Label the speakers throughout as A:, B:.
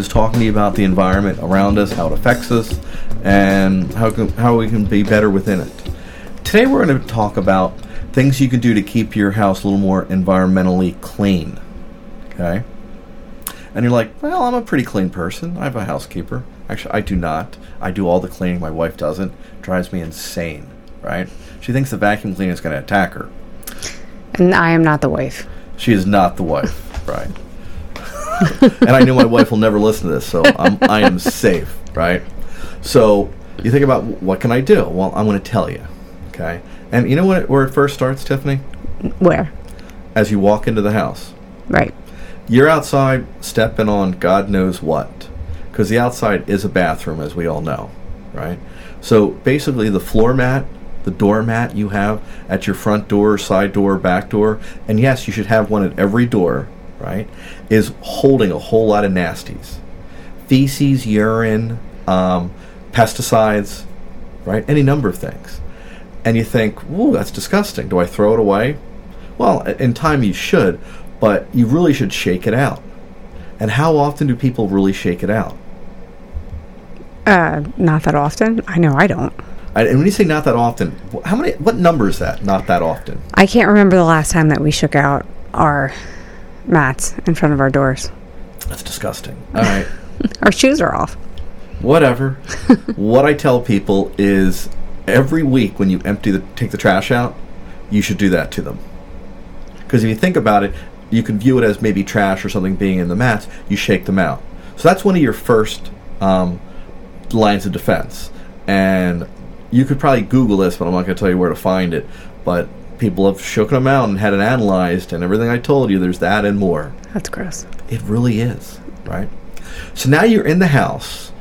A: is talking to you about the environment around us, how it affects us, and how can, how we can be better within it. Today we're going to talk about things you can do to keep your house a little more environmentally clean. Okay? And you're like, well, I'm a pretty clean person. I have a housekeeper. Actually, I do not. I do all the cleaning. My wife doesn't. drives me insane, right? She thinks the vacuum cleaner is going to attack her.
B: And I am not the wife.
A: She is not the wife, right? and I know my wife will never listen to this, so I'm, I am safe, right? So you think about what can I do? Well, I'm going to tell you, okay? And you know what, where it first starts, Tiffany?
B: Where?
A: As you walk into the house.
B: Right.
A: You're outside stepping on God knows what, because the outside is a bathroom, as we all know, right? So basically, the floor mat, the doormat you have at your front door, side door, back door, and yes, you should have one at every door, right? Is holding a whole lot of nasties, feces, urine, um, pesticides, right? Any number of things. And you think, "Ooh, that's disgusting. Do I throw it away?" Well, in time you should, but you really should shake it out. And how often do people really shake it out?
B: Uh, not that often. I know I don't.
A: And when you say not that often, how many? What number is that? Not that often.
B: I can't remember the last time that we shook out our mats in front of our doors.
A: That's disgusting. All right.
B: our shoes are off.
A: Whatever. what I tell people is every week when you empty the take the trash out, you should do that to them. Because if you think about it, you can view it as maybe trash or something being in the mats. You shake them out. So that's one of your first um, lines of defense. And you could probably Google this, but I'm not going to tell you where to find it. But people have shook them out and had it analyzed, and everything I told you, there's that and more.
B: That's gross.
A: It really is, right? So now you're in the house,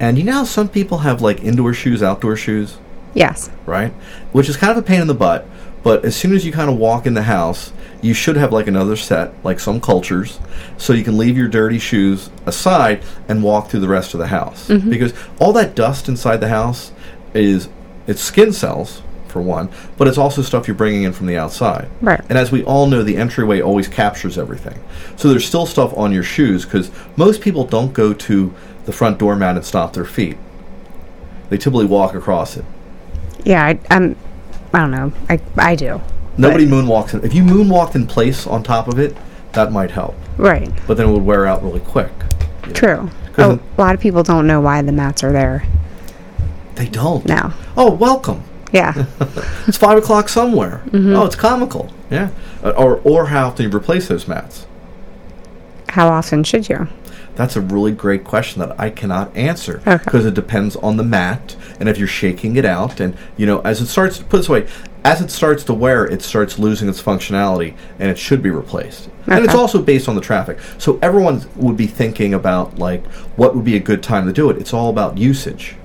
A: and you know how some people have like indoor shoes, outdoor shoes?
B: Yes.
A: Right? Which is kind of a pain in the butt, but as soon as you kind of walk in the house, you should have like another set, like some cultures, so you can leave your dirty shoes aside and walk through the rest of the house.
B: Mm-hmm.
A: Because all that dust inside the house is it's skin cells for one, but it's also stuff you're bringing in from the outside.
B: Right.
A: And as we all know, the entryway always captures everything. So there's still stuff on your shoes because most people don't go to the front doormat and stop their feet. They typically walk across it.
B: Yeah, I, I'm. I don't know. I I do.
A: Nobody moonwalks in. If you moonwalked in place on top of it, that might help.
B: Right.
A: But then it would wear out really quick. you know.
B: True. Oh, a lot of people don't know why the mats are there
A: They don't.
B: now.
A: Oh, welcome.
B: Yeah.
A: It's five o'clock somewhere.
B: Mm-hmm.
A: Oh, it's comical. Yeah. Uh, Or or how often you replace those mats?
B: How often should you?
A: That's a really great question that I cannot answer
B: Okay.
A: because it depends on the mat and if you're shaking it out and you know as it starts put this way as it starts to wear it starts losing its functionality and it should be replaced and it's also based on the traffic so everyone would be thinking about like what would be a good time to do it it's all about usage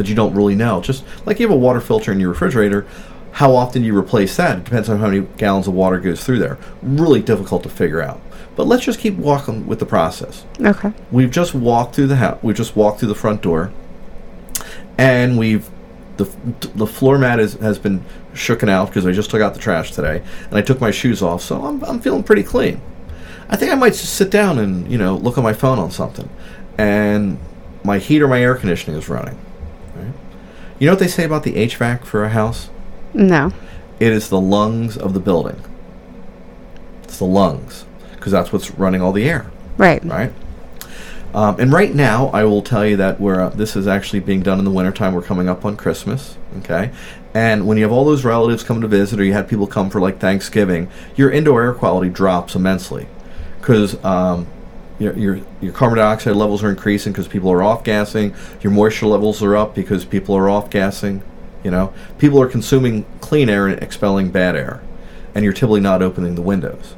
A: that you don't really know just like you have a water filter in your refrigerator how often you replace that it depends on how many gallons of water goes through there really difficult to figure out but let's just keep walking with the process
B: Okay.
A: we've just walked through the house. We've just walked through the front door, and we've the the floor mat is, has been shooken out because I just took out the trash today, and I took my shoes off, so I'm I'm feeling pretty clean. I think I might just sit down and you know look at my phone on something, and my heat or my air conditioning is running. Right? You know what they say about the HVAC for a house?
B: No.
A: It is the lungs of the building. It's the lungs because that's what's running all the air
B: Right.
A: right? Um, and right now, I will tell you that we're, uh, this is actually being done in the wintertime. We're coming up on Christmas, okay? And when you have all those relatives come to visit, or you had people come for like Thanksgiving, your indoor air quality drops immensely because um, your, your your carbon dioxide levels are increasing because people are off gassing. Your moisture levels are up because people are off gassing. You know, people are consuming clean air and expelling bad air, and you're typically not opening the windows.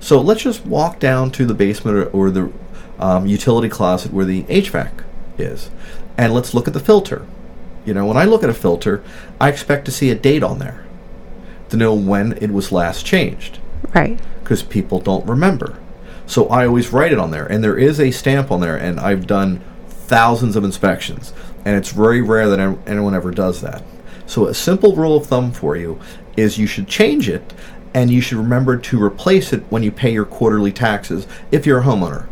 A: So let's just walk down to the basement or, or the um, utility closet where the HVAC is, and let's look at the filter. You know, when I look at a filter, I expect to see a date on there to know when it was last changed
B: Right.
A: because people don't remember. So I always write it on there, and there is a stamp on there, and I've done thousands of inspections, and it's very rare that anyone ever does that. So a simple rule of thumb for you is you should change it, and you should remember to replace it when you pay your quarterly taxes if you're a homeowner.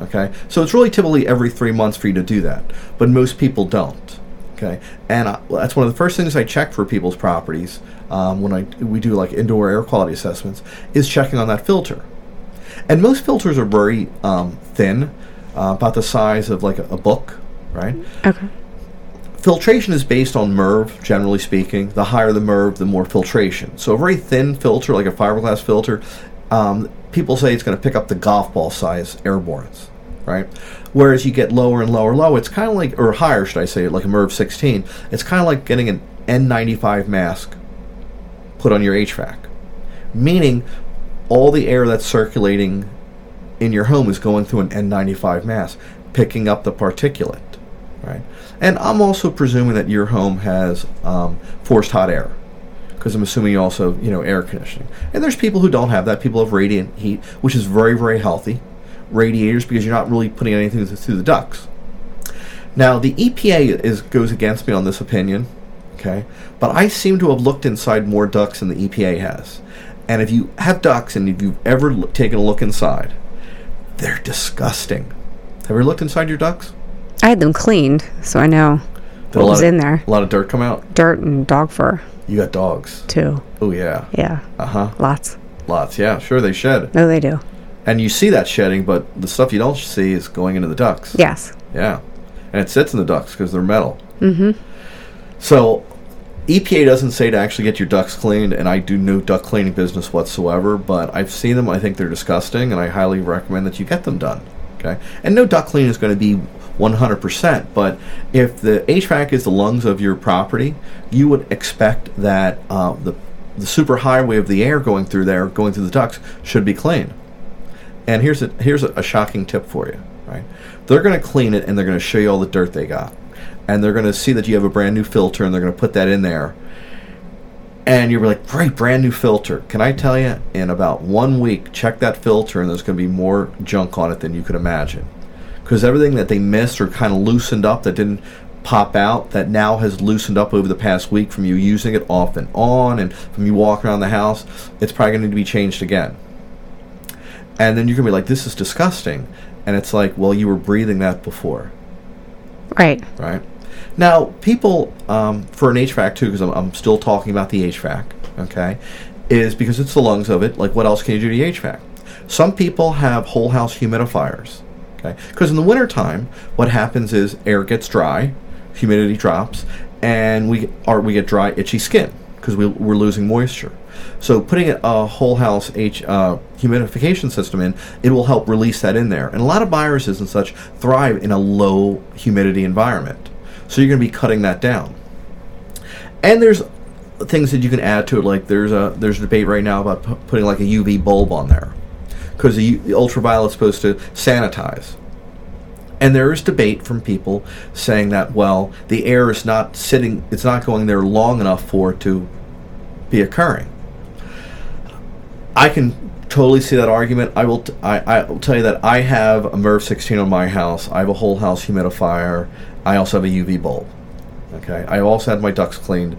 A: Okay, so it's really typically every three months for you to do that, but most people don't. Okay, and I, that's one of the first things I check for people's properties um, when I we do like indoor air quality assessments is checking on that filter. And most filters are very um, thin, uh, about the size of like a, a book, right?
B: Okay.
A: Filtration is based on MERV, generally speaking. The higher the MERV, the more filtration. So a very thin filter, like a fiberglass filter, um, people say it's going to pick up the golf ball size airbornes, right? Whereas you get lower and lower, low, it's kind of like, or higher, should I say, like a MERV 16. It's kind of like getting an N95 mask put on your HVAC, meaning all the air that's circulating in your home is going through an N95 mask, picking up the particulate, right? And I'm also presuming that your home has um, forced hot air, because I'm assuming you also, you know, air conditioning. And there's people who don't have that. People have radiant heat, which is very, very healthy. Radiators, because you're not really putting anything through the ducts. Now, the EPA is goes against me on this opinion, okay? But I seem to have looked inside more ducts than the EPA has. And if you have ducts and if you've ever l- taken a look inside, they're disgusting. Have you ever looked inside your ducts?
B: I had them cleaned, so I know
A: Did
B: what
A: lot
B: was
A: of-
B: in there.
A: A lot of dirt come out.
B: Dirt and dog fur,
A: You got dogs.
B: too.
A: Oh yeah.
B: Yeah,
A: Uh huh.
B: lots.
A: Lots. Yeah. Sure, they shed,
B: No, they do.
A: and you see that shedding, but the stuff you don't see is going into the ducts.
B: Yes.
A: Yeah, and it sits in the ducts because they're metal. Mm-hmm. So, EPA doesn't say to actually get your ducts cleaned, and I do no duct cleaning business whatsoever. But I've seen them. I think they're disgusting, and I highly recommend that you get them done. Okay, and no duct cleaning is going to be 100%. But if the HVAC is the lungs of your property, you would expect that uh, the the superhighway of the air going through there, going through the ducts, should be clean. And here's a here's a, a shocking tip for you, right? They're going to clean it and they're going to show you all the dirt they got, and they're going to see that you have a brand new filter and they're going to put that in there. And you're like, great, brand new filter. Can I tell you, in about one week, check that filter and there's going to be more junk on it than you could imagine, because everything that they missed or kind of loosened up that didn't pop out that now has loosened up over the past week from you using it off and on and from you walking around the house, it's probably going to need to be changed again and then you're gonna be like, "This is disgusting," and it's like, "Well, you were breathing that before,
B: Right.
A: right?" Now, people um, for an HVAC too, because I'm, I'm still talking about the HVAC, okay, is because it's the lungs of it. Like, what else can you do to the HVAC? Some people have whole house humidifiers, okay, because in the wintertime, what happens is air gets dry, humidity drops, and we are we get dry, itchy skin because we, we're losing moisture. So putting a whole house H uh, humidification system in, it will help release that in there. And a lot of viruses and such thrive in a low humidity environment. So you're going to be cutting that down. And there's things that you can add to it. Like there's a there's a debate right now about pu- putting like a UV bulb on there because the, the ultraviolet's supposed to sanitize. And there is debate from people saying that well, the air is not sitting, it's not going there long enough for it to be occurring. I can totally see that argument. I will. T- I, I will tell you that I have a MERV 16 on my house. I have a whole house humidifier. I also have a UV bulb. Okay. I also had my ducts cleaned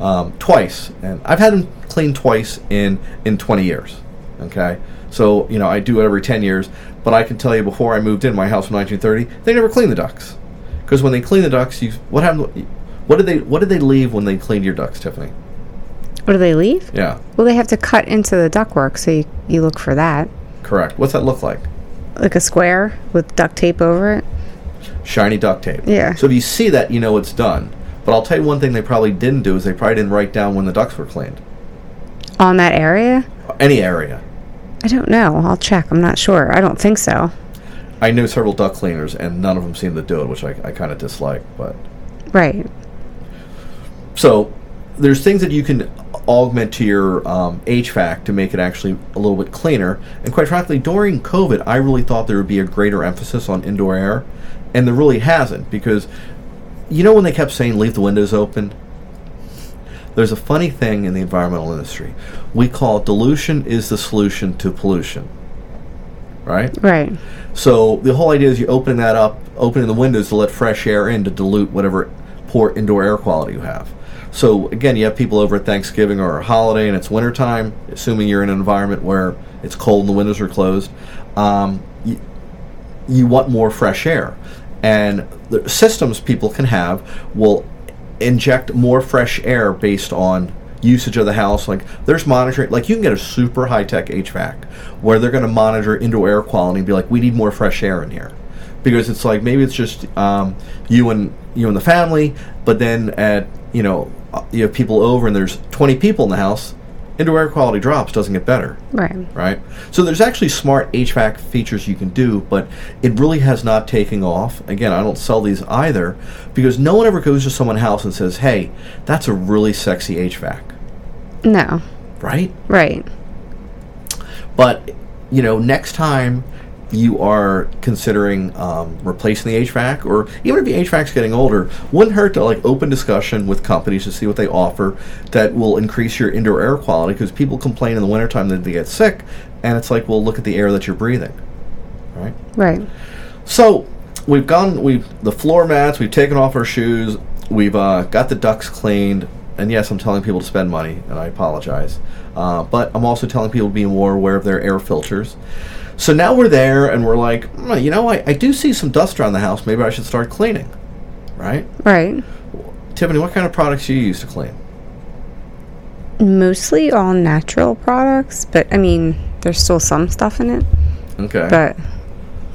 A: um, twice, and I've had them cleaned twice in in 20 years. Okay. So you know I do it every 10 years. But I can tell you, before I moved in my house in 1930, they never cleaned the ducts. Because when they clean the ducts, you what happened? What did they What did they leave when they cleaned your ducts, Tiffany?
B: What do they leave?
A: Yeah.
B: Well, they have to cut into the ductwork, so you, you look for that.
A: Correct. What's that look like?
B: Like a square with duct tape over it.
A: Shiny duct tape.
B: Yeah.
A: So if you see that, you know it's done. But I'll tell you one thing they probably didn't do is they probably didn't write down when the ducts were cleaned.
B: On that area?
A: Any area.
B: I don't know. I'll check. I'm not sure. I don't think so.
A: I know several duct cleaners, and none of them seem to do it, which I, I kind of dislike. But
B: Right.
A: so there's things that you can augment to your um, HVAC to make it actually a little bit cleaner. And quite frankly, during COVID, I really thought there would be a greater emphasis on indoor air, and there really hasn't because you know when they kept saying leave the windows open. There's a funny thing in the environmental industry. We call it dilution is the solution to pollution. Right?
B: Right.
A: So the whole idea is you opening that up, opening the windows to let fresh air in to dilute whatever poor indoor air quality you have. So again, you have people over at Thanksgiving or a holiday and it's wintertime, assuming you're in an environment where it's cold and the windows are closed. Um, you, you want more fresh air. And the systems people can have will inject more fresh air based on usage of the house. Like there's monitoring, like you can get a super high tech HVAC where they're going to monitor indoor air quality and be like, we need more fresh air in here. Because it's like maybe it's just um, you and you and the family, but then at you know Uh, you have people over and there's 20 people in the house, indoor air quality drops, doesn't get better
B: Right.
A: right? So there's actually smart HVAC features you can do, but it really has not taken off. Again, I don't sell these either because no one ever goes to someone's house and says, "Hey, that's a really sexy HVAC,"
B: No.
A: right?
B: Right.
A: But you know, next time you are considering um, replacing the HVAC, or even if the HVAC's getting older, wouldn't hurt to like open discussion with companies to see what they offer that will increase your indoor air quality. Because people complain in the wintertime that they get sick, and it's like, well, look at the air that you're breathing, right?
B: Right.
A: So we've gone. We've the floor mats. We've taken off our shoes. We've uh, got the ducts cleaned. And yes, I'm telling people to spend money, and I apologize. Uh, but I'm also telling people to be more aware of their air filters. So now we're there, and we're like, "Hmm, you know, I, I do see some dust around the house. Maybe I should start cleaning, right?
B: Right.
A: Tiffany, what kind of products do you use to clean?
B: Mostly all natural products, but I mean, there's still some stuff in it.
A: Okay,
B: But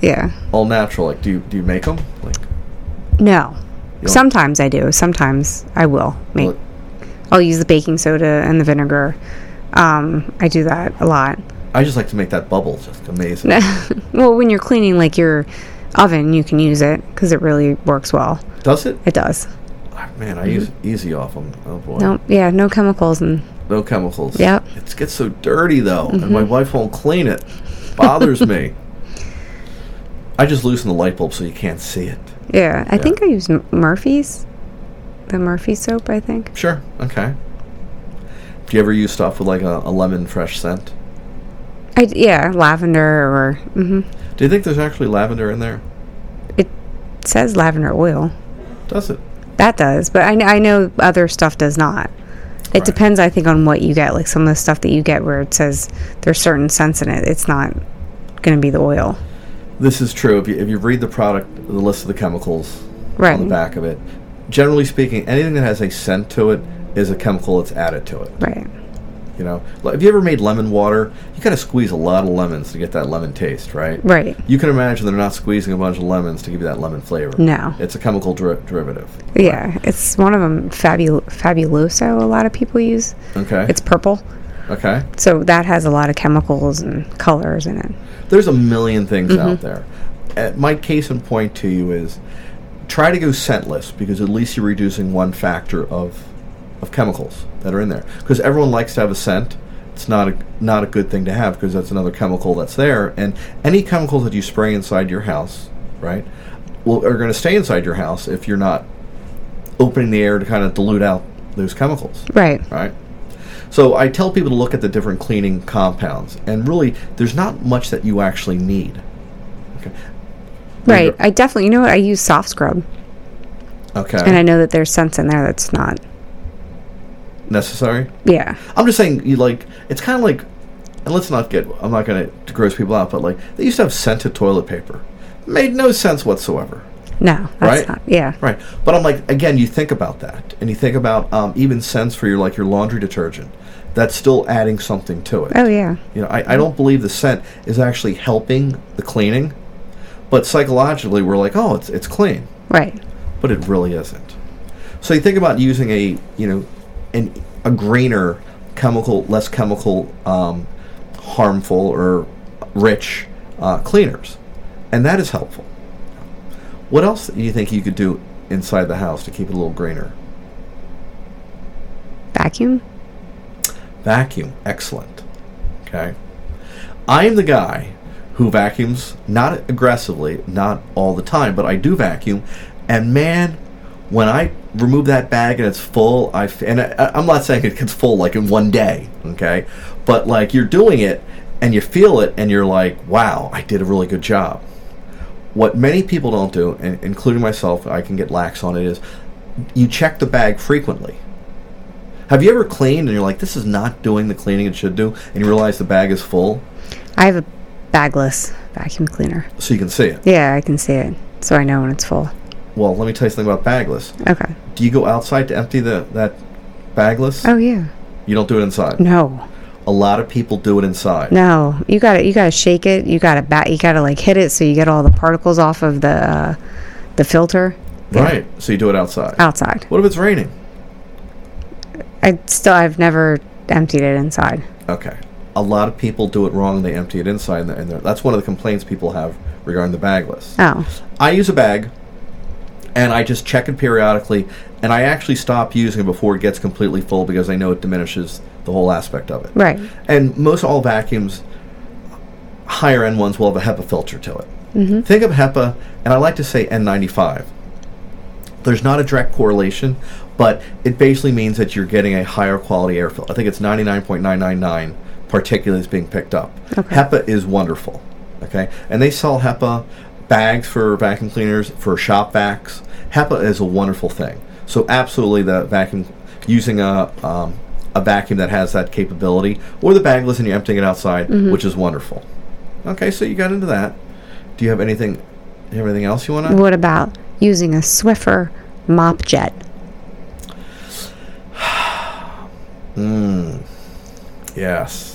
B: yeah.
A: all natural. Like, do you do you make them? Like,
B: No. Sometimes I do. Sometimes I will make. I'll use the baking soda and the vinegar. Um, I do that a lot.
A: I just like to make that bubble just amazing.
B: well, when you're cleaning like your oven, you can use it because it really works well.
A: Does it?
B: It does.
A: Ah, Man, I use Easy-Off them. Oh boy.
B: No, yeah, no chemicals and
A: No chemicals.
B: Yep. Mm-hmm.
A: It gets so dirty though, and my wife won't clean it. Bothers me. I just loosen the light bulb so you can't see it.
B: yeah. I
A: Yeah.
B: think I use Murphy's, the Murphy soap. I think.
A: Sure. Okay. Do you ever use stuff with like a, a lemon fresh scent?
B: I yeah, lavender or hmm
A: Do you think there's actually lavender in there?
B: it says lavender oil.
A: Does it?
B: That does, but I, kn- I know other stuff does not. It
A: Right.
B: depends, I think, on what you get. Like some of the stuff that you get where it says there's certain scents in it, it's not going to be the oil.
A: This is true. If you, if you read the product, the list of the chemicals on the back of it, generally speaking, anything that has a scent to it is a chemical that's added to it.
B: Right.
A: You know, have you ever made lemon water? You got to squeeze a lot of lemons to get that lemon taste, right?
B: Right.
A: You can imagine they're not squeezing a bunch of lemons to give you that lemon flavor.
B: No.
A: It's a chemical der- derivative.
B: Yeah. It's one of them, Fabul- Fabuloso, a lot of people use.
A: Okay.
B: It's purple.
A: okay.
B: So that has a lot of chemicals and colors in it.
A: There's a million things
B: Mm-hmm.
A: out there. Uh, my case in point to you is try to go scentless because at least you're reducing one factor of of chemicals that are in there. Because everyone likes to have a scent. It's not a not a good thing to have because that's another chemical that's there. And any chemicals that you spray inside your house, right, will are going to stay inside your house if you're not opening the air to kind of dilute out those chemicals
B: Right.
A: right? So I tell people to look at the different cleaning compounds, and really, there's not much that you actually need. Okay.
B: Right. I definitely, you know what? I use soft scrub.
A: Okay.
B: And I know that there's scents in there that's not.
A: Necessary.
B: Yeah.
A: I'm just saying, you like, it's kind of like, and let's not get. I'm not going to gross people out, but like, they used to have scented toilet paper. Made no sense whatsoever.
B: No, that's
A: Right?
B: not. Yeah.
A: Right. But I'm like, again, you think about that, and you think about um, even scents for your like your laundry detergent. That's still adding something to it.
B: Oh, yeah.
A: You know, I, I don't believe the scent is actually helping the cleaning, but psychologically we're like, oh, it's it's clean,
B: Right.
A: but it really isn't. So you think about using a you know, an a greener chemical, less chemical, um, harmful or rich uh, cleaners, and that is helpful. What else do you think you could do inside the house to keep it a little greener?
B: Vacuum?
A: Vacuum, excellent. Okay. I am the guy who vacuums not aggressively, not all the time, but I do vacuum. And man, when I remove that bag and it's full, I f- and I, I'm not saying it gets full like in one day, okay, but like you're doing it and you feel it and you're like, wow, I did a really good job. What many people don't do, and including myself, I can get lax on it, is you check the bag frequently. Have you ever cleaned and you're like, this is not doing the cleaning it should do, and you realize the bag is full?
B: I have a bagless vacuum cleaner.
A: so you can see it.
B: Yeah, I can see it, so I know when it's full.
A: Well, let me tell you something about bagless.
B: Okay.
A: Do you go outside to empty the that bagless?
B: Oh yeah.
A: You don't do it inside.
B: No.
A: A lot of people do it inside.
B: No, you got to You got to shake it. You got to bat. You got to like hit it so you get all the particles off of the uh, the filter. Yeah.
A: Right. So you do it outside.
B: Outside.
A: What if it's raining?
B: I still. I've never emptied it inside.
A: Okay. A lot of people do it wrong. They empty it inside, and, they're- and that's one of the complaints people have regarding the bagless.
B: Oh.
A: I use a bag, and I just check it periodically, and I actually stop using it before it gets completely full because I know it diminishes the whole aspect of it.
B: Right.
A: And most all vacuums, higher end ones, will have a HEPA filter to it. Mm-hmm. Think of HEPA, and I like to say N95. There's not a direct correlation, but it basically means that you're getting a higher quality air filter. I think it's 99.999 particulates being picked up.
B: Okay.
A: HEPA is wonderful. Okay, and they sell HEPA bags for vacuum cleaners for shop vacs. HEPA is a wonderful thing. So absolutely, the vacuum using a um, a vacuum that has that capability, or the bagless and you're emptying it outside, which is wonderful. Okay, so you got into that. Do you have anything? you have anything else you want to?
B: What about using a Swiffer mop jet?
A: Yes.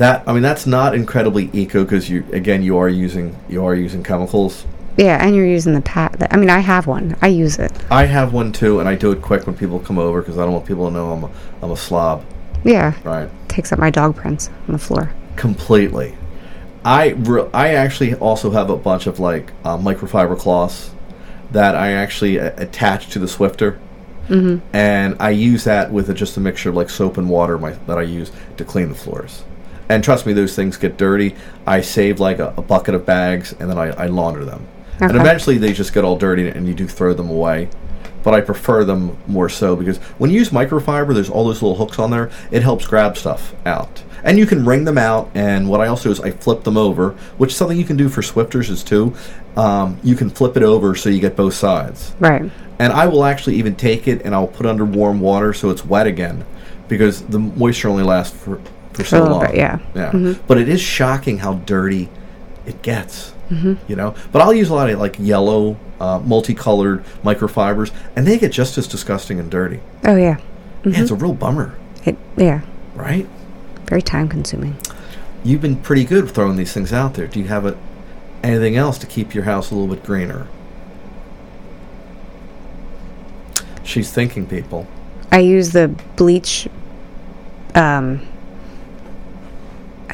A: That I mean that's not incredibly eco because you again you are using you are using chemicals.
B: Yeah, and you're using the pat. I mean, I have one. I use it.
A: I have one too, and I do it quick when people come over because I don't want people to know I'm a, I'm a slob.
B: Yeah.
A: Right.
B: Takes up my dog prints on the floor.
A: Completely. I re- I actually also have a bunch of like uh, microfiber cloths that I actually a- attach to the Swiffer, mm-hmm. and I use that with a, just a mixture of like soap and water my, that I use to clean the floors. And trust me, those things get dirty. I save like a, a bucket of bags, and then I, I launder them. And eventually, they just get all dirty, and you do throw them away. But I prefer them more so because when you use microfiber, there's all those little hooks on there. It helps grab stuff out, and you can wring them out. And what I also do is I flip them over, which is something you can do for Swiffers is too. Um, you can flip it over so you get both sides.
B: Right.
A: And I will actually even take it and I'll put it under warm water so it's wet again, because the moisture only lasts for for so long.
B: bit, yeah.
A: Yeah. But it is shocking how dirty it gets. You know. But I'll use a lot of like yellow, uh, multicolored microfibers, and they get just as disgusting and dirty.
B: Oh yeah.
A: Yeah, it's a real bummer,
B: It, yeah.
A: right?
B: Very time consuming.
A: You've been pretty good throwing these things out there. Do you have a, anything else to keep your house a little bit greener? She's thinking, people.
B: I use the bleach, um,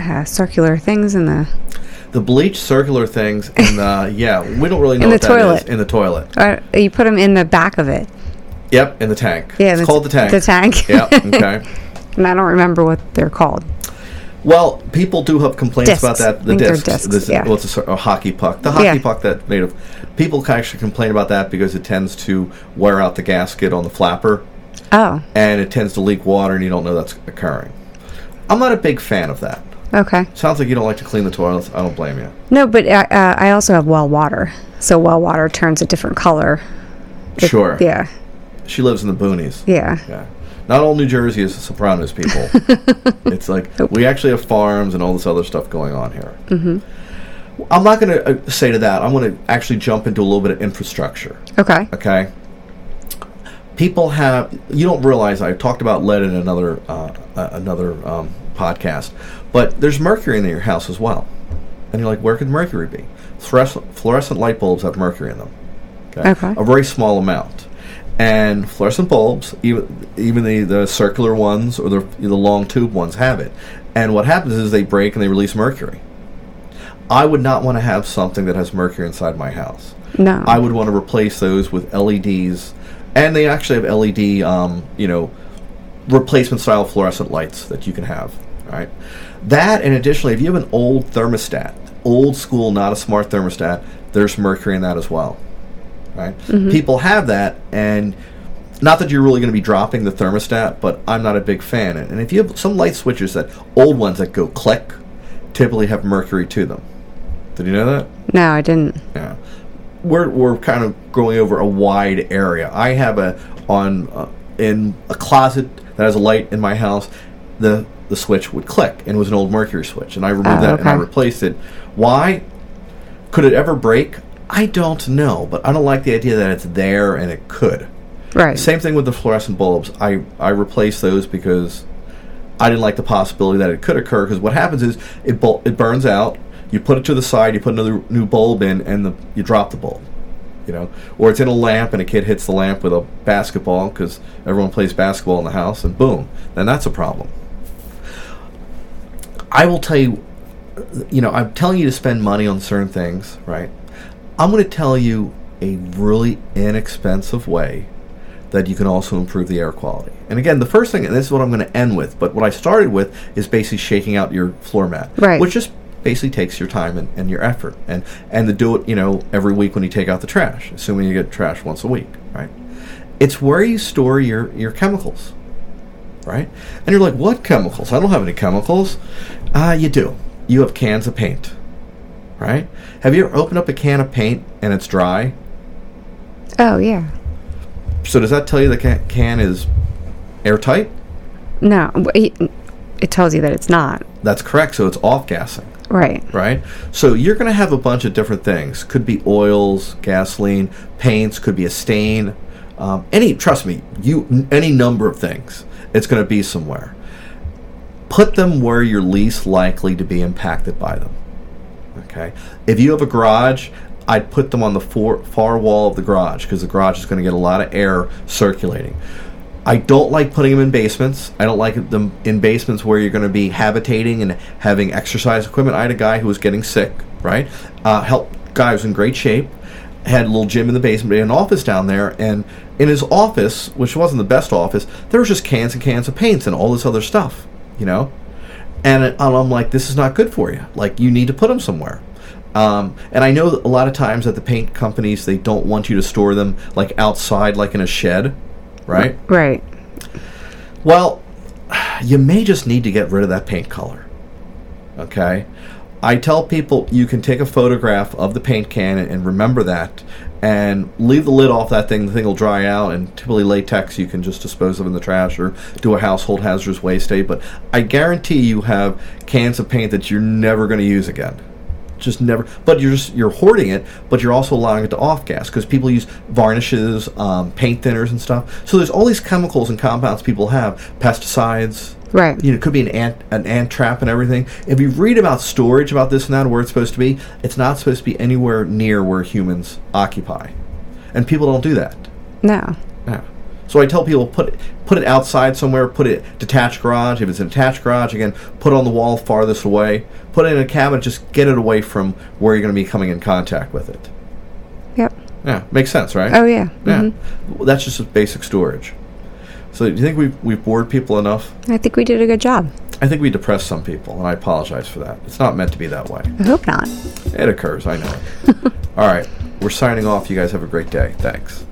B: uh, circular things in the.
A: The bleach circular things in the yeah, we don't really know
B: In the
A: what that is.
B: toilet.
A: in the toilet.
B: Uh, you put them in the back of it.
A: Yep, in the tank.
B: Yeah,
A: it's
B: the-
A: called the tank.
B: the tank.
A: yep. Okay.
B: And I don't remember what they're called.
A: Well, people do have complaints
B: Discs.
A: about that. The discs.
B: discs,
A: This,
B: yeah.
A: well, it's a, a hockey puck. The hockey
B: Yeah.
A: puck that made of. People can actually complain about that because it tends to wear out the gasket on the flapper,
B: Oh,
A: and it tends to leak water, and you don't know that's occurring. I'm not a big fan of that.
B: Okay.
A: Sounds like you don't like to clean the toilets. I don't blame you.
B: No, but uh, uh, I also have well water. So well water turns a different color. It-
A: sure.
B: Yeah.
A: She lives in the boonies.
B: Yeah.
A: Yeah. Not all New Jersey is the Sopranos people. it's like we actually have farms and all this other stuff going on here. Mm-hmm. I'm not going to uh, say to that. I'm going to actually jump into a little bit of infrastructure.
B: Okay.
A: Okay. People have you don't realize I talked about lead in another uh, uh, another um, podcast, but there's mercury in your house as well, and you're like, where could mercury be? Fluorescent, fluorescent light bulbs have mercury in them.
B: Okay.
A: A very small amount. And fluorescent bulbs, even even the, the circular ones or the the long tube ones have it. And what happens is they break and they release mercury. I would not want to have something that has mercury inside my house.
B: No.
A: I would want to replace those with LEDs, and they actually have LED, um, you know, replacement style fluorescent lights that you can have. Right. That, and additionally, if you have an old thermostat, old school, not a smart thermostat, there's mercury in that as well. Right. People have that, and not that you're really going to be dropping the thermostat, but I'm not a big fan. And if you have some light switches that old ones that go click, typically have mercury to them. Did you know that?
B: no, I didn't.
A: Yeah, we're we're kind of going over a wide area. I have a on uh, in a closet that has a light in my house. The the switch would click, and it was an old mercury switch, and I removed
B: Oh,
A: that and I replaced it. Why? Could it ever break? I don't know, but I don't like the idea that it's there and it could.
B: Right.
A: Same thing with the fluorescent bulbs. I I replaced those because I didn't like the possibility that it could occur. Because what happens is it bul- it burns out. You put it to the side. You put another new bulb in, and the, you drop the bulb. You know, or it's in a lamp, and a kid hits the lamp with a basketball because everyone plays basketball in the house, and boom, then that's a problem. I will tell you, you know, I'm telling you to spend money on certain things, right? I'm going to tell you a really inexpensive way that you can also improve the air quality. And again, the first thing, and this is what I'm going to end with, but what I started with is basically shaking out your floor mat,
B: Right.
A: which just basically takes your time and, and your effort, and and to do it, you know, every week when you take out the trash, assuming you get trash once a week, right? It's where you store your your chemicals, right? And you're like, what chemicals? I don't have any chemicals. Ah, you do. You have cans of paint, right? Have you ever opened up a can of paint and it's dry?
B: oh yeah.
A: So does that tell you the ca- can is airtight?
B: No, it, it tells you that it's not.
A: That's correct. So it's off gassing,
B: Right.
A: right? So you're going to have a bunch of different things. Could be oils, gasoline, paints. Could be a stain. Um, any trust me, you any number of things. It's going to be somewhere. Put them where you're least likely to be impacted by them. Okay. If you have a garage, I'd put them on the for, far wall of the garage because the garage is going to get a lot of air circulating. I don't like putting them in basements. I don't like them in basements where you're going to be habitating and having exercise equipment. I had a guy who was getting sick, right? Uh, help guy was in great shape, had a little gym in the basement, but he had an office down there, and in his office, which wasn't the best office, there was just cans and cans of paints and all this other stuff, you know. And it- and I'm like, this is not good for you. Like, you need to put them somewhere. Um, and I know a lot of times that the paint companies they don't want you to store them like outside, like in a shed, right?
B: Right.
A: Well, you may just need to get rid of that paint color. Okay? I tell people you can take a photograph of the paint can and remember that and leave the lid off that thing. The thing will dry out, and typically latex you can just dispose of in the trash or do a household hazardous waste day. But I guarantee you have cans of paint that you're never going to use again just never but you're just you're hoarding it but you're also allowing it to off gas because people use varnishes um, paint thinners and stuff so there's all these chemicals and compounds people have pesticides
B: Right.
A: you know it could be an ant an ant trap and everything if you read about storage about this and that where it's supposed to be it's not supposed to be anywhere near where humans occupy and people don't do that
B: No.
A: yeah. So I tell people put it, put it outside somewhere. Put it detached garage. If it's an attached garage, again, put it on the wall farthest away. Put it in a cabinet. Just get it away from where you're going to be coming in contact with it.
B: Yep.
A: Yeah, makes sense, right?
B: Oh yeah.
A: yeah.
B: Mhm.
A: Well, That's just a basic storage. So do you think we've we've bored people enough?
B: I think we did a good job.
A: I think we depressed some people, and I apologize for that. It's not meant to be that way.
B: I hope not.
A: It occurs. I know it. All right, we're signing off. You guys have a great day. Thanks.